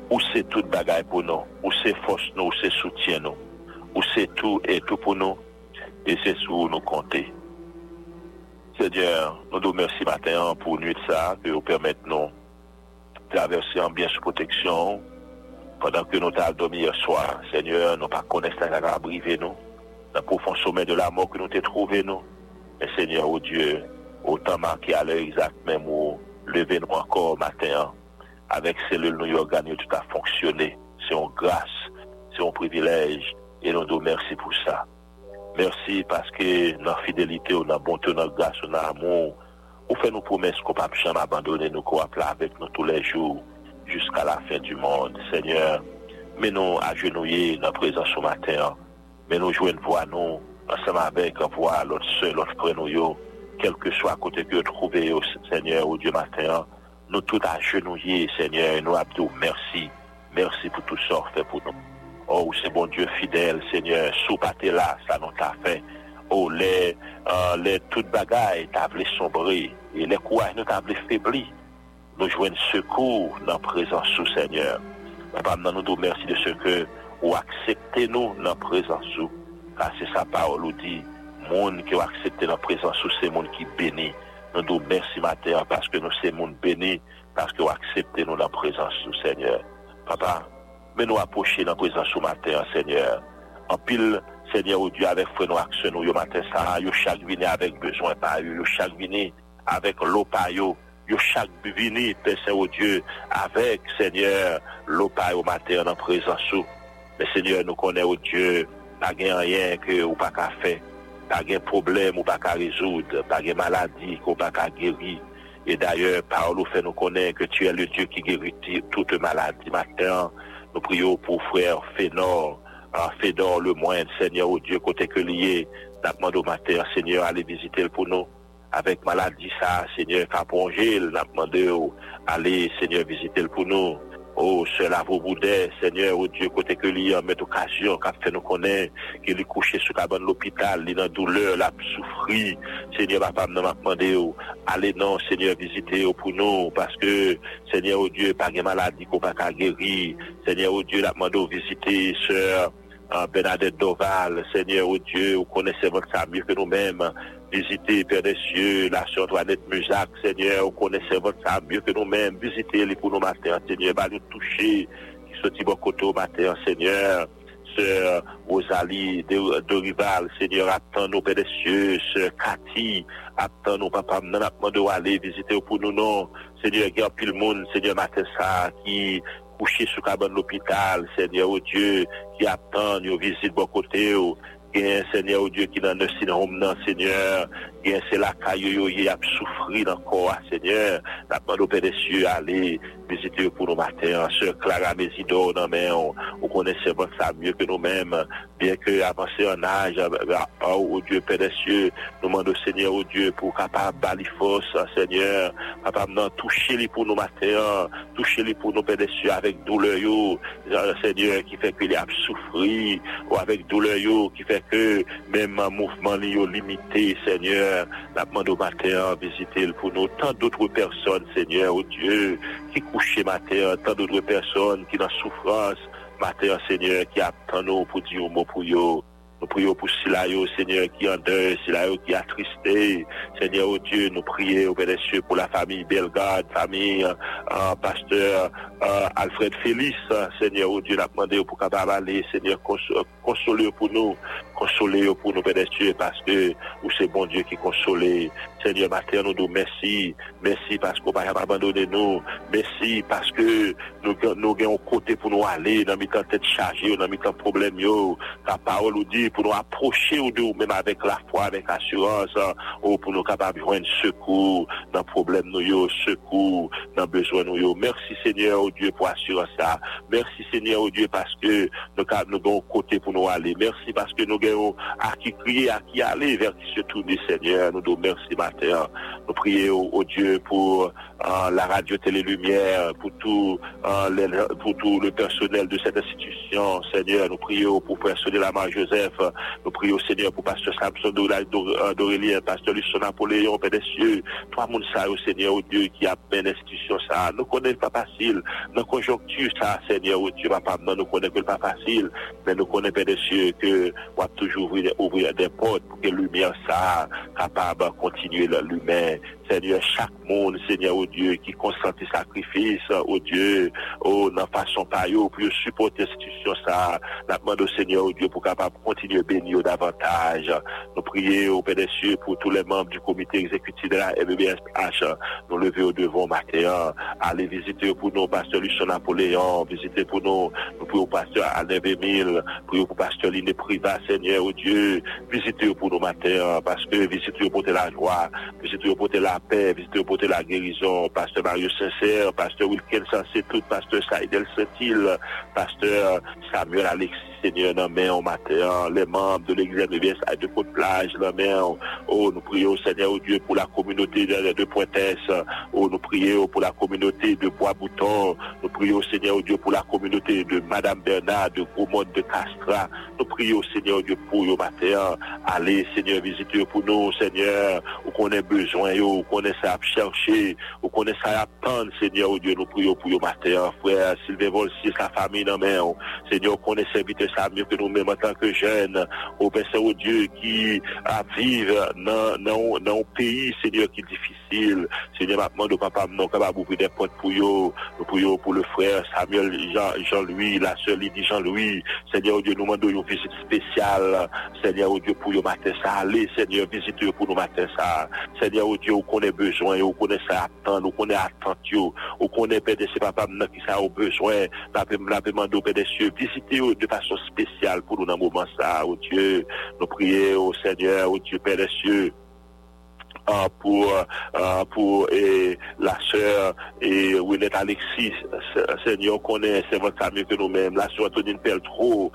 Où c'est toute bagaille pour nous, où c'est force nous, où c'est soutien nous, où c'est tout et tout pour nous, et c'est sur nous compter. Seigneur, nous te remercions matin pour nuit de ça, que vous permettez nous traverser en bien sous protection pendant que nous avons dormi hier soir. Seigneur, nous pas connaissons la briver nous, dans le profond sommet de la mort que nous avons trouvé nous. Mais Seigneur, oh Dieu, autant marqué à l'heure exacte même où levez-nous encore matin avec cellule nous gagné tout a fonctionné. C'est une grâce, c'est un privilège et nous nous remercions pour ça. Merci parce que notre fidélité, notre bonté, notre grâce, notre amour, on fait nos promesses qu'on ne peut jamais abandonner, nous qu'on avec nous tous les jours jusqu'à la fin du monde. Seigneur, mais nous agenouillés dans la présence au matin, mais nous jouons voix nous, ensemble avec voix, l'autre seul, l'autre prénom, quel que soit côté que trouver, Seigneur, au Dieu matin, nous tous genouiller, Seigneur, et nous abdou, merci, merci pour tout sort fait pour nous. Oh, c'est bon Dieu fidèle, Seigneur, pâté là, ça nous t'a fait. Oh, les, euh, les toutes bagailles t'a voulu sombrer, et les couilles nous t'a voulu faiblir. Nous joignons secours dans la présence sous Seigneur. Papa, nous nous merci de ce que vous acceptez nous dans la présence sous. Car c'est sa parole nous dit, monde qui a accepté la présence sous, c'est monde qui bénit. Nous nous merci Terre parce que nous sommes monde béni, parce que vous acceptez nous la présence sous Seigneur. Papa, Men nou aposhe nan prezansou mater, Seigneur. An pil, Seigneur ou Diyo, avek fwe nou akse nou yo maten sa, yo chak vini avek bezwen pa yo, yo chak vini avek lopay yo, yo chak vini pesen ou Diyo, avek Seigneur lopay ou mater nan prezansou. Men Seigneur nou kone ou Diyo, pagen anyen ke ou paka fe, pagen problem ou paka rezoud, pagen maladi ou paka geri. E d'ayor, pa ou lou fe nou kone, ke tuye le Diyo ki geri ti, tout e maladi mater an, Nou priyo pou frèr Fèdor, Fèdor le mwen, Sènyor ou oh Diyo kote ke liye, Napmande ou mater, Sènyor ale vizite l pou nou. Avek malade di sa, Sènyor kapon jil, Napmande ou ale, Sènyor vizite l pou nou. Oh, cela vous boudet, Seigneur, oh Dieu, côté que lui, en met occasion, qu'a fait nous connaître, qu'il est couché sous la de l'hôpital, il est dans douleur, il a souffri. Seigneur, papa, nous m'a demandé, oh, allez non, Seigneur, visitez oh, pour nous, parce que, Seigneur, oh Dieu, pas de maladie qu'on pas guérir. Seigneur, oh Dieu, la demandé, oh, visiter, sœur, euh, Bernadette Doval, Seigneur, oh Dieu, vous connaissez votre mieux que nous-mêmes. Vizite, pè desye, la chante ouanet mouzak, sènyè, ou konè sè vòt sa, myò kè nou mèm, vizite li pou nou matè, sènyè, ba li touche, ki soti bò kote ou matè, sènyè, sè osali dò rival, sènyè, atan nou pè desye, sè kati, atan nou papam nan apman dò wale, vizite ou pou nou nou, sènyè, gè apil moun, sènyè, matè sa, ki kouchi soukaban l'opital, sènyè, ou oh djè, ki atan nou vizite bò kote ou, oh. sènyè, gen sènyè ou djè ki nan nè sènyè ou mnan sènyè, gen sè la kaj yo yo ye ap soufri nan kwa sènyè, nan mwad ou pè desye yo ale... visiter pour nos matins, sur Clara Mésidore, non mais on, connaissait ça mieux que nous-mêmes. Bien que avancé en âge, au ah, oh, oh, Dieu Père des cieux, nous demandons au Seigneur, au oh, Dieu, pour capable bali force, hein, Seigneur, pas de toucher les pour nos masters, hein, toucher les pour nos pères des avec douleur, euh, Seigneur, qui fait que les souffrir, ou avec douleur, qui fait que même un mouvement limité, Seigneur, nous demandons au matin, hein, visiter pour nous, tant d'autres personnes, Seigneur, au Dieu, qui coucher terre, tant d'autres personnes qui sont en souffrance, terre, Seigneur, qui attendent pour dire un mot pour eux. Nous prions pour Silaïo, Seigneur, qui en deuil, qui attristé. Seigneur, oh Dieu, nous prions, au oh Père des cieux, pour la famille Belgarde, famille, euh, pasteur euh, Alfred Félix. Seigneur, oh Dieu, la demandé pour aller, Seigneur, euh, consolez-vous pour nous, Consolez-vous pour nous, Père des cieux, parce que c'est bon Dieu qui console. Seigneur, matin, nous nous merci. Merci parce qu'on va pas abandonné nous. Merci parce que nous, nous avons côté pour nous aller, dans mes temps tête chargée, dans mis temps problème, Ta parole nous dit, pour nous approcher ou Dieu, même avec la foi, avec assurance. Hein, ou pour nous capables de joindre secours dans le problème nous, secours dans besoin nous. Merci Seigneur, oh Dieu, pour assurer ça. Merci Seigneur, oh Dieu, parce que nous avons côté pour nous aller. Merci parce que nous avons à qui crier, à qui aller, vers qui se tourner, Seigneur. Nous donnons merci matin. Nous prions, au oh, oh Dieu, pour euh, la radio Télé Lumière, pour tout, euh, pour tout le personnel de cette institution, Seigneur. Nous prions pour le personnel main Joseph euh, nous prions au Seigneur pour Pasteur Samson Dorélien, euh, euh, Pasteur Lucien Napoléon, Père des cieux. toi mondes ça, au oh, Seigneur, au oh Dieu, qui a bénéficié sur ça. Nous connaissons pas facile. nous conjonctures ça, Seigneur, au oh Dieu, papa, nous connaissons que pas facile. Mais nous connaissons, Père des cieux, que va toujours ouvrir, des portes pour que lumière ça, capable de continuer l'humain. Seigneur, chaque monde, Seigneur, au oh Dieu, qui le sacrifice, oh Dieu, oh, dans façon pareille, pour supporter cette situation ça, la demande au Seigneur, oh Dieu, pour capable continuer à bénir davantage. Nous prions au oh Père des cieux pour tous les membres du comité exécutif de la MBSH. Nous lever au devant matin, aller visiter pour nos Pasteur Lucien Napoléon, visiter pour nous, nous prions au pasteur Alain Bémil, prions pour pasteur Liné Priva, Seigneur, oh Dieu, visiter pour nous, matin, parce que visiter pour la joie, visiter pour la visitez au visite de la guérison, pasteur Mario Sincère, pasteur Wilkinson, c'est tout pasteur Saïdel Sentil, pasteur Samuel Alexis Seigneur dans main au matin, hein, les membres de l'église de à deux côtes plage la hein, Oh, nous prions Seigneur, au oh Dieu, pour la communauté de, de hein, Oh, nous prions oh, pour la communauté de Bois-Bouton. Nous prions Seigneur, au oh Dieu, pour la communauté de Madame Bernard, de Gaumont, de Castra. Nous prions Seigneur, Dieu, pour le matin. Allez, Seigneur, visitez pour nous, Seigneur, où qu'on ait besoin, où qu'on ait à chercher, où qu'on ait à attendre, Seigneur, Dieu, nous prions pour le matin. Frère Sylvain Volsis, la famille dans main. Seigneur, qu'on ait servi sa miw ke nou men matan ke jen, ou besan ou die ki aviv nan ou peyi, se li yo ki difis. difficile. Seigneur, maintenant, de papa, non, capable ouvrir des portes pour yo, pour yo, pour le frère Samuel, Jean, Jean-Louis, la sœur Lydie Jean-Louis. Seigneur, Dieu, nous demandons une visite spéciale. Seigneur, Dieu, pour yo matin ça, allez, Seigneur, visite pour nous matin ça. Seigneur, oh Dieu, qu'on ait besoin, qu'on ait ça attendre, ait connaît attente, Qu'on ait, Père, c'est papa, qui ça au besoin. La demande au Père des cieux, visitez de façon spéciale pour nous dans le moment ça, oh Dieu. Nous prions au Seigneur, au oh Dieu, Père des cieux pour, pour et, la sœur et Willette Alexis, Seigneur, qu'on est c'est votre mieux que nous-mêmes. La sœur Antonine Peltro,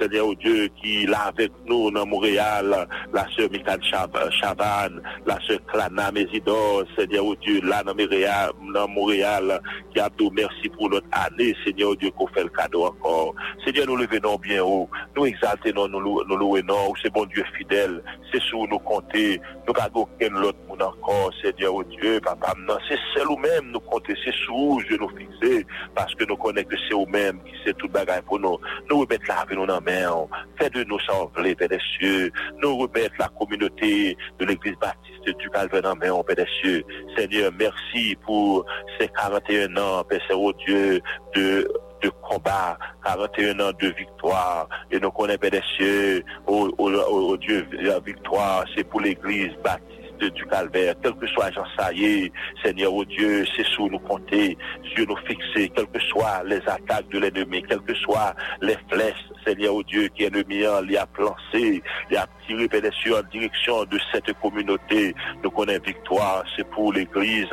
Seigneur Dieu, qui est là avec nous dans Montréal, la sœur Michal Chaban, la sœur Clana Mésidor, Seigneur Dieu, là dans Montréal, dans Montréal qui a tout merci pour notre année, Seigneur Dieu, qu'on fait le cadeau encore. Seigneur, nous le venons bien haut, nous exaltons, nous, louons, c'est bon Dieu fidèle, c'est sous nous comptes nous avons l'autre monde encore, Seigneur oh Dieu, papa, non, c'est seul ou même nous compter, c'est sous je nous fixer, parce que nous connaissons que c'est ou même qui sait tout bagaille pour nous. Nous remettre la vie nous dans main. fais de nous sembler, Père des cieux, nous remettre la communauté de l'église baptiste du Calvaire dans main, Père des cieux. Seigneur, merci pour ces 41 ans, Père au oh Dieu, de de combat, 41 ans de victoire. Et nous connaissons, Père des cieux, oh, oh, Dieu, la victoire, c'est pour l'église baptiste du calvaire, quel que soit Jean Saillé, Seigneur au oh Dieu, c'est sous nous compter, Dieu nous fixer, quelles que soient les attaques de l'ennemi, quelles que soient les flèches, Seigneur au oh Dieu, qui est le mien, il a plancé, il a tiré sur en direction de cette communauté. Nous connaissons victoire, c'est pour l'église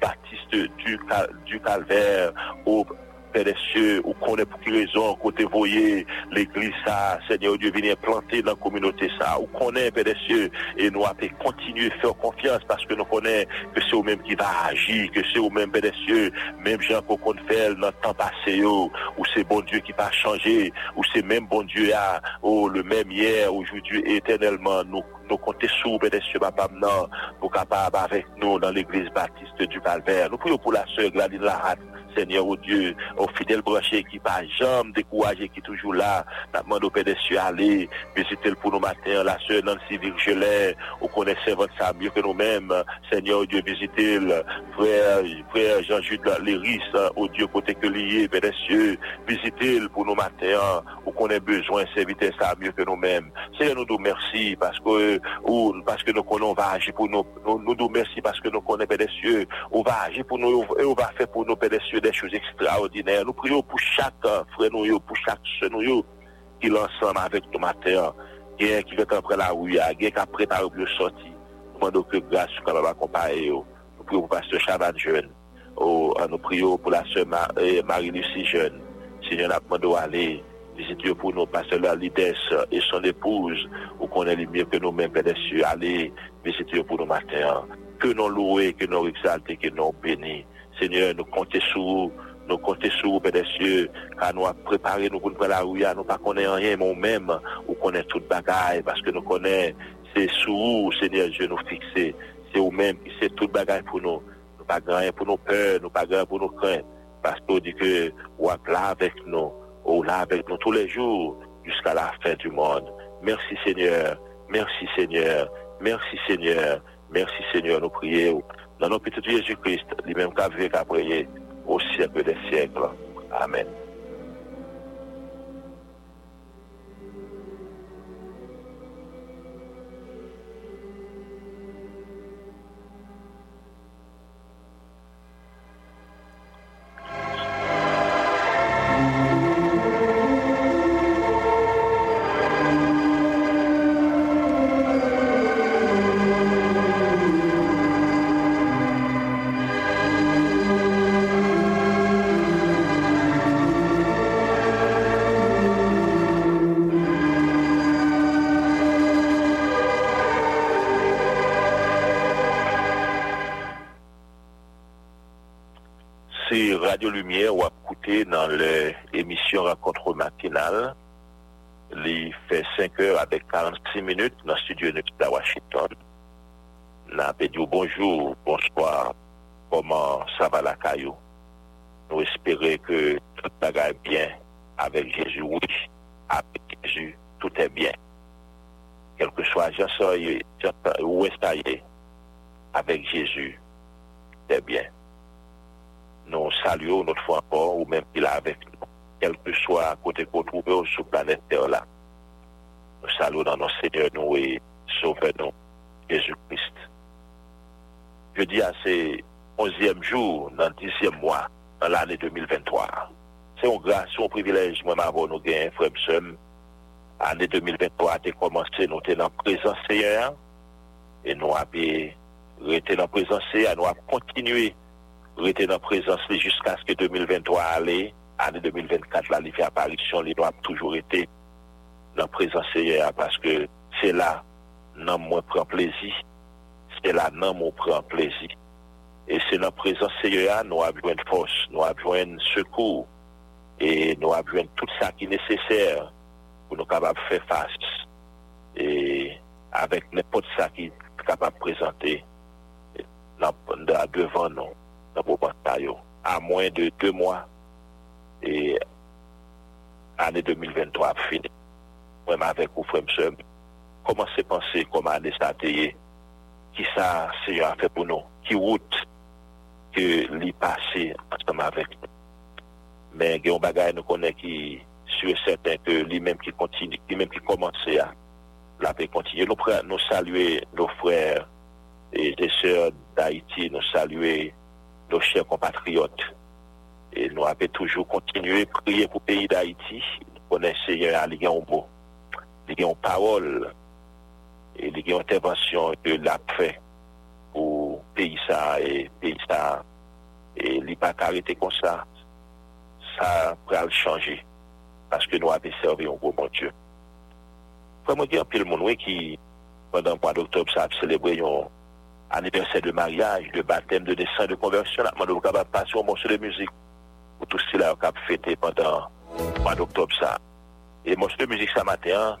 baptiste du, du calvaire, au Père des cieux, ou qu'on est pour qui raison, côté voyé, l'église, ça, Seigneur Dieu, venir planter dans la communauté, ça, ou qu'on est, des cieux, et nous appelons continuer faire confiance, parce que nous connaissons que c'est au même qui va agir, que c'est au même, père des cieux, même jean qu'on fait dans le temps passé, ou c'est bon Dieu qui va changer, ou c'est même bon Dieu, ah, oh, le même hier, aujourd'hui, éternellement, nous, nous côté sur, eh, ma Papa non, pour capable avec nous dans l'église baptiste du Calvaire. Nous prions pour la sœur Gladys Larat, Seigneur, au Dieu, au fidèle branché qui pas jamais découragé, qui est toujours là. Nous demandons au Père aller, visiter pour nos matins, la sœur Nancy Virgelet, on connaît votre ça mieux que nous-mêmes. Seigneur, au Dieu, visitez le frère, frère Jean-Jude Léris, au hein, Dieu, côté que lié, Père visitez-le pour nous matin, hein, on connaît besoin, de serviteur ça mieux que nous-mêmes. Seigneur, nous nous merci parce que Ou paske nou konon va aji pou nou Nou dou mersi paske nou konon pedesye Ou va aji pou nou Ou va fe pou nou pedesye de chouz ekstraordinè Nou priyo pou chak euh, Frenou yo pou chak chenou yo Ki lansam avèk nou mater Gen ki vèk apre la ouya Gen ki apre par oubyo soti Mwando ke grasou kama va kompaye yo oh, Nou priyo pou pasto chavan jen Ou oh, nou priyo pou la sen euh, Mari Lucie jen Se jen apwando wale c'est Dieu pour nous, parce que la l'IDES et son épouse, qu'on connaît les mieux que nous-mêmes, Père des cieux. Allez, mais c'est Dieu pour nous matin. Que nous louer, que nous exalter, que nous bénir. Seigneur, nous comptons sur vous. Nous comptons sur vous, Père des cieux, car nous avons préparé, nous connaissons la rue, nous ne connaissons rien, mais nous-mêmes, nous connaissons toute bagaille, parce que nous connaissons, c'est sous, vous, Seigneur Dieu, nous fixer. C'est vous-même qui c'est toute bagaille pour nous. Nous pas pour nos peurs, nous pas pour nos craintes, parce nous dit que ou êtes là avec nous. On là avec nous tous les jours jusqu'à la fin du monde. Merci Seigneur, merci Seigneur, merci Seigneur, merci Seigneur, nous prions dans nos petits Jésus-Christ, lui-même qui a vécu, au siècle des siècles. Amen. minutes dans le studio de Washington. Washington. avons dit bonjour, bonsoir, comment ça va la caillou. Nous espérons que tout va bien avec Jésus, oui, avec Jésus, tout est bien. Quel que soit où est avec Jésus, tout est bien. Nous saluons notre foi encore, ou même qu'il a avec nous, quel que soit à côté qu'on trouve sur la planète Terre là. nou salou nan nou sèdè nou e soupe nou Jezoukrist Je di a se onzièm jou nan disèm mwa nan l'anè 2023 se ou gra, se ou privilèj, mwen mavo nou gen fremsem anè 2023 a te komansè nou te nan prezansè yè e nou apè rete nan prezansè a nou apè kontinuè rete nan prezansè jiska skè 2023 a lè anè 2024 la li fè aparisyon li nou apè toujou rete nan prezant seye a, paske se la nan mwen prezant plezi. Se la nan mwen prezant plezi. E se nan prezant seye a, nou avywen fos, nou avywen sekou, e nou avywen tout sa ki neseser pou nou kabab fe fas. E avek nepot sa ki kabab prezante nan devan nou, nan bo bank tayo. A mwen de 2 mwen, e ane 2023 ap finit. wèm avèk ou fèm sèm. Koman se panse koman de sa teye ki sa se jè a fè pou nou. Ki wout ki li pase a sèm avèk. Mè gen ou bagay nou konen ki sou e sèten ke li mèm ki kontinu, ki mèm ki komanse a la pe kontinu. Nou prè, nou saluè nou frèr e de sèr d'Haïti, nou saluè nou chèr kompatriot e nou avè toujou kontinu priè pou peyi d'Haïti konen se jè a li gen ou bo. li gen yon parol e li gen yon intervensyon e l'apre pou peyisa e peyisa e li pa karete konsa sa pral chanje paske nou api serve yon gwo, mon dieu. Fwa moun diyan pil moun we ki pandan 3 d'octob sa ap selebwe yon aniversè de mariage, de batem, de dessin, de konversyon ap man nou kaba pase yon monsi de mouzik pou tout si la yon kap fete pandan 3 d'octob sa e monsi de mouzik sa matè an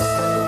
you.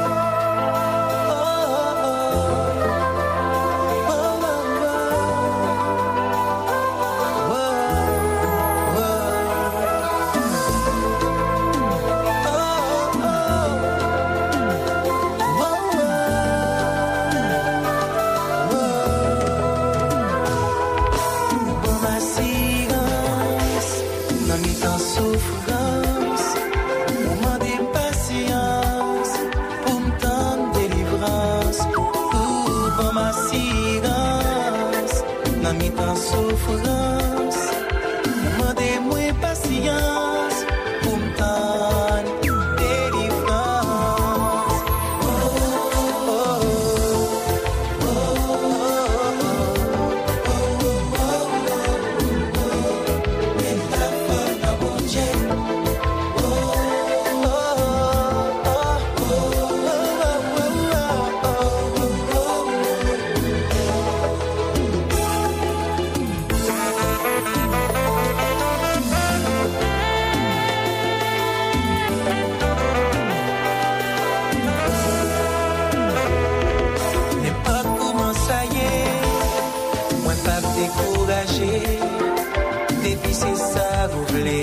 Depi se sa vou vle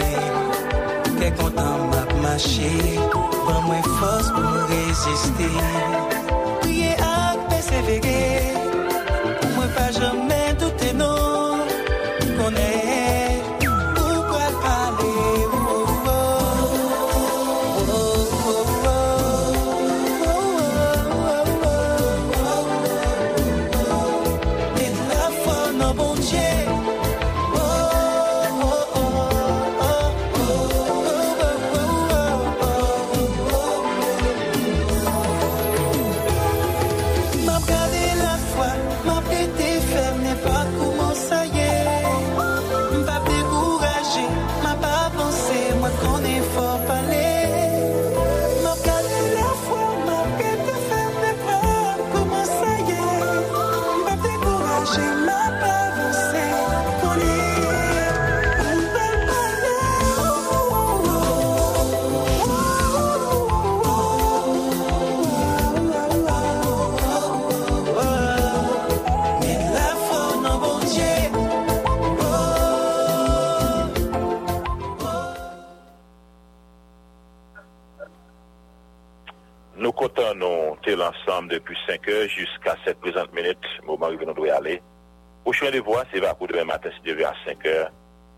Kè kontan map mache Pan mwen fos pou reziste Depi 5h Juska 7 min Mouman yon dwe alè Ou chwen de vwa Se va kou dwe maten Se dwe a 5h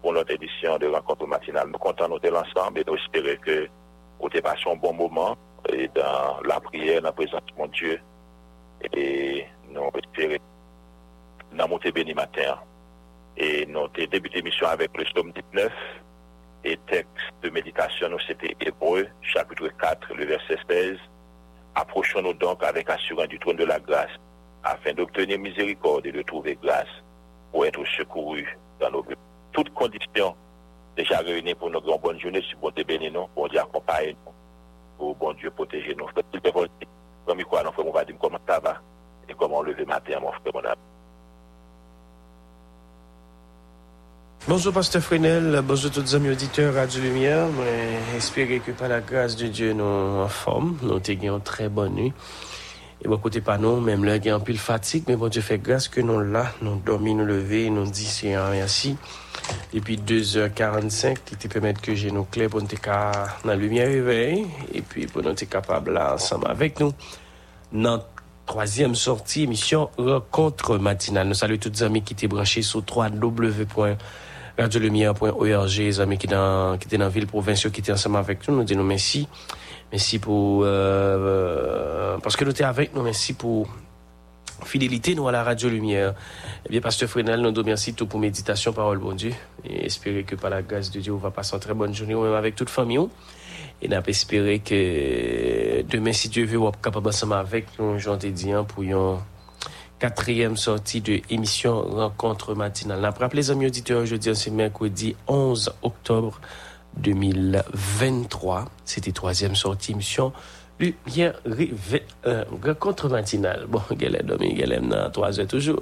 Mou kontan notè lansamb Et nou espere Kou te pasyon bon mouman Et nan la priè Nan prezant mon die Et nou espere Nan mou te beni maten Et nou te debite misyon Avek le chloum 19 Et tekst de meditasyon Nou se te epou Chakoutre 4 Le verset 16 Aprochon nou donk avek asuran du troun de la glas, afin do tene mizirikor de le trouve glas, pou etre sekouru dan nou grou. Tout kondisyon, deja reyene pou nou gran bonjoune, sou bon te bene nou, bon di akompaye nou, pou bon Dieu poteje nou. Fote, pou te volte, komi kwa nan fwe mou va di mkoman kava, e koman leve maten a moun fwe moun api. Bonjour, Pasteur Fresnel. Bonjour, tous les amis auditeurs Radio Lumière. Espérez que par la grâce de Dieu, nous en forme. Nous avons très bonne nuit. Et bon, côté pas nous, même là, nous avons un pile fatigue, mais bon, Dieu fait grâce que nous là, nous dormi, nous lever, nous disons merci. Et puis 2h45, qui te permettent que j'ai nos clés pour nous dans la lumière réveil, et puis pour nous être capables là, ensemble avec nous. Notre troisième sortie, émission Rencontre matinale. Nous saluons tous les amis qui étaient branchés sur 3W radiolumière.org, les amis qui étaient dans la ville, provinciaux qui étaient ensemble avec nous, nous disons merci. Merci pour, euh, euh parce que nous étions avec nous, merci pour fidélité, nous, à la Radio Lumière. Eh bien, Pasteur Frenel, nous disons merci tout pour méditation, parole, bon Dieu. Et espérer que par la grâce de Dieu, on va passer une très bonne journée, même avec toute famille. Et n'a que demain, si Dieu veut, on va capable ensemble avec nous, j'en dis dit, pour yon, quatrième sortie de l'émission Rencontre matinale. Rappelez les amis auditeurs, jeudi, c'est mercredi 11 octobre 2023. C'était troisième sortie émission Lumière euh, Rencontre matinale. Bon, galère, domi, galère, non, trois heures toujours.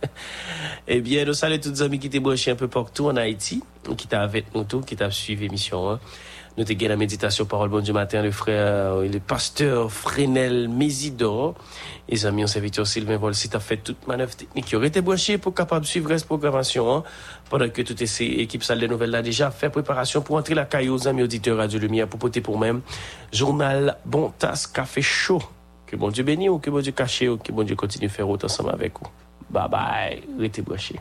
eh bien, nous saluons tous les amis qui étaient branchés un peu partout en Haïti, qui étaient avec nous tous, qui étaient suivi l'émission. Hein. Nous avons la méditation Parole Bon du Matin, le frère, euh, le pasteur Fresnel Mésidor. Les amis, on vol Sylvain tu as fait toute manœuvre technique qui aurait été branché pour capable de suivre cette programmation. Hein. pendant que ces équipes salle les nouvelles là déjà fait préparation pour entrer la caillou aux amis auditeurs Radio Lumière pour poter pour même journal Bon Tasse Café Chaud. Que bon Dieu bénisse ou que bon Dieu caché, ou que bon Dieu continue de faire route ensemble avec vous. Bye bye, restez branchés.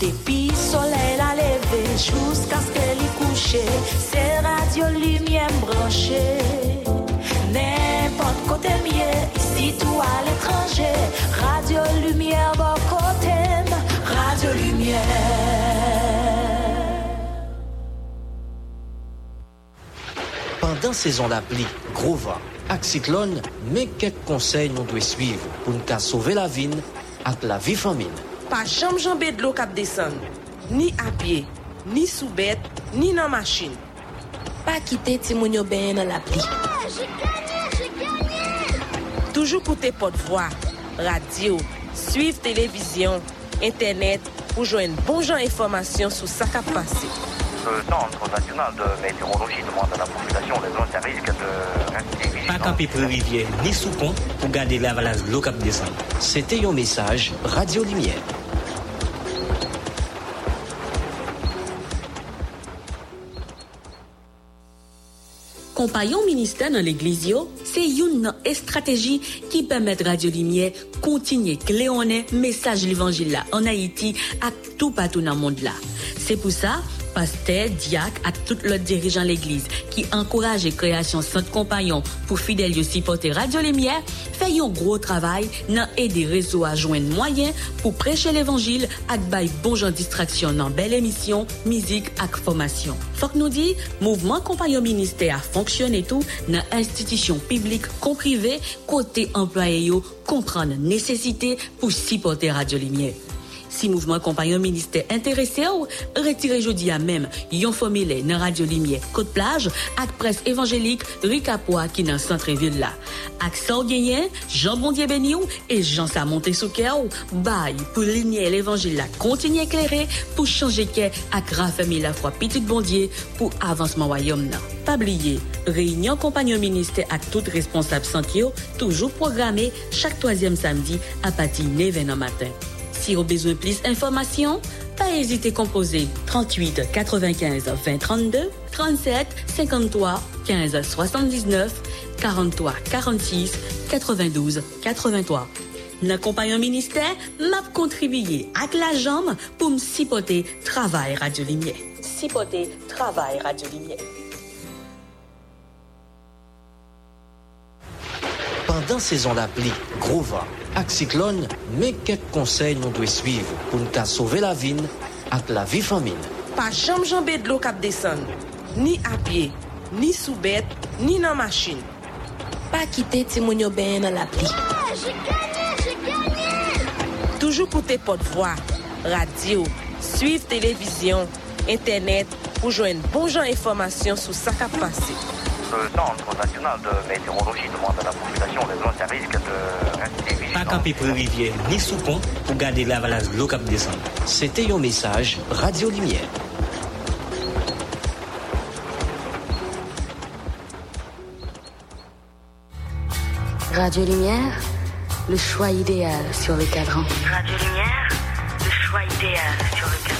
Depuis soleil à lever jusqu'à ce qu'elle y couche, c'est radio lumière branchée. N'importe côté mieux, ici tout à l'étranger, radio lumière bon côté, radio lumière. Pendant saison d'appli, gros vent, mais quelques conseils nous doit suivre pour nous sauver la vie avec la vie famine pas de jambé de l'eau qui descendre. Ni à pied, ni sous bête, ni dans machine. Pas quitter Timounio Ben à la pluie. j'ai gagné, j'ai Toujours côté porte-voix, radio, suivre télévision, internet pour joindre bon bonne information sur sa Passé le Centre national de météorologie demande à la population les zones à risque de rester Pas camper près rivière ni sous pont pour garder la de l'eau cap salles. C'était un message Radio Lumière. Compagnons ministère dans l'église, c'est une stratégie qui permet Radio Lumière continuer cléonner message l'évangile en Haïti à tout partout dans le monde là. C'est pour ça, Pastè, diak ak tout lot dirijan l'Eglise ki ankoraj e kreasyon sot kompanyon pou fidel yo sipote radyo lémiè, fè yon gro travay nan edi rezo a jwen mwayen pou preche l'Evangile ak bay bonjon distraksyon nan bel emisyon, mizik ak fomasyon. Fok nou di, mouvman kompanyon minister a fonksyon etou nan institisyon piblik konkrive kote employe yo kompran nan nesesite pou sipote radyo lémiè. Si mouvement compagnon ministère intéressé ou retiré jeudi à même, yon formule dans Radio Limier Côte-Plage ak presse évangélique Ricapoa qui dans centre-ville là. Ak Jean Bondier Beniou et Jean Samonté Souker bail pour lumière l'évangile là continue éclairer pour changer qu'est ak raffermir la foi petite Bondier pour avancement royaume Non Pas oublier, réunion compagnon ministère à toute responsable santé toujours programmé chaque troisième samedi à partir de 9 matin. Si vous besoin plus d'informations, pas hésiter à composer 38 95 20 32 37 53 15 79 43 46 92 83. L'accompagnant ministère m'a contribué avec la jambe pour me travail radio Cipoter travail radio-ligné. Dans saison d'appli, Grova. Ak cyclone, mais quelques conseils nous devons suivre pour nous sauver la vie avec la vie famine. Pas jamais jambé de l'eau qui descend, ni à pied, ni sous bête, ni dans machine. Pas quitter Timounio Ben dans l'appli. Ah, Toujours pour tes potes voix, radio, suivre télévision, internet pour joindre bon bonne information sur ce qui a passé le Centre national de météorologie demande à la population les zones à risque de rester vigilante. Pas camper pour rivière ni sous pont pour garder l'avalage de l'eau cap descend. C'était un message Radio Lumière. Radio Lumière, le choix idéal sur le cadran. Radio Lumière, le choix idéal sur le cadran.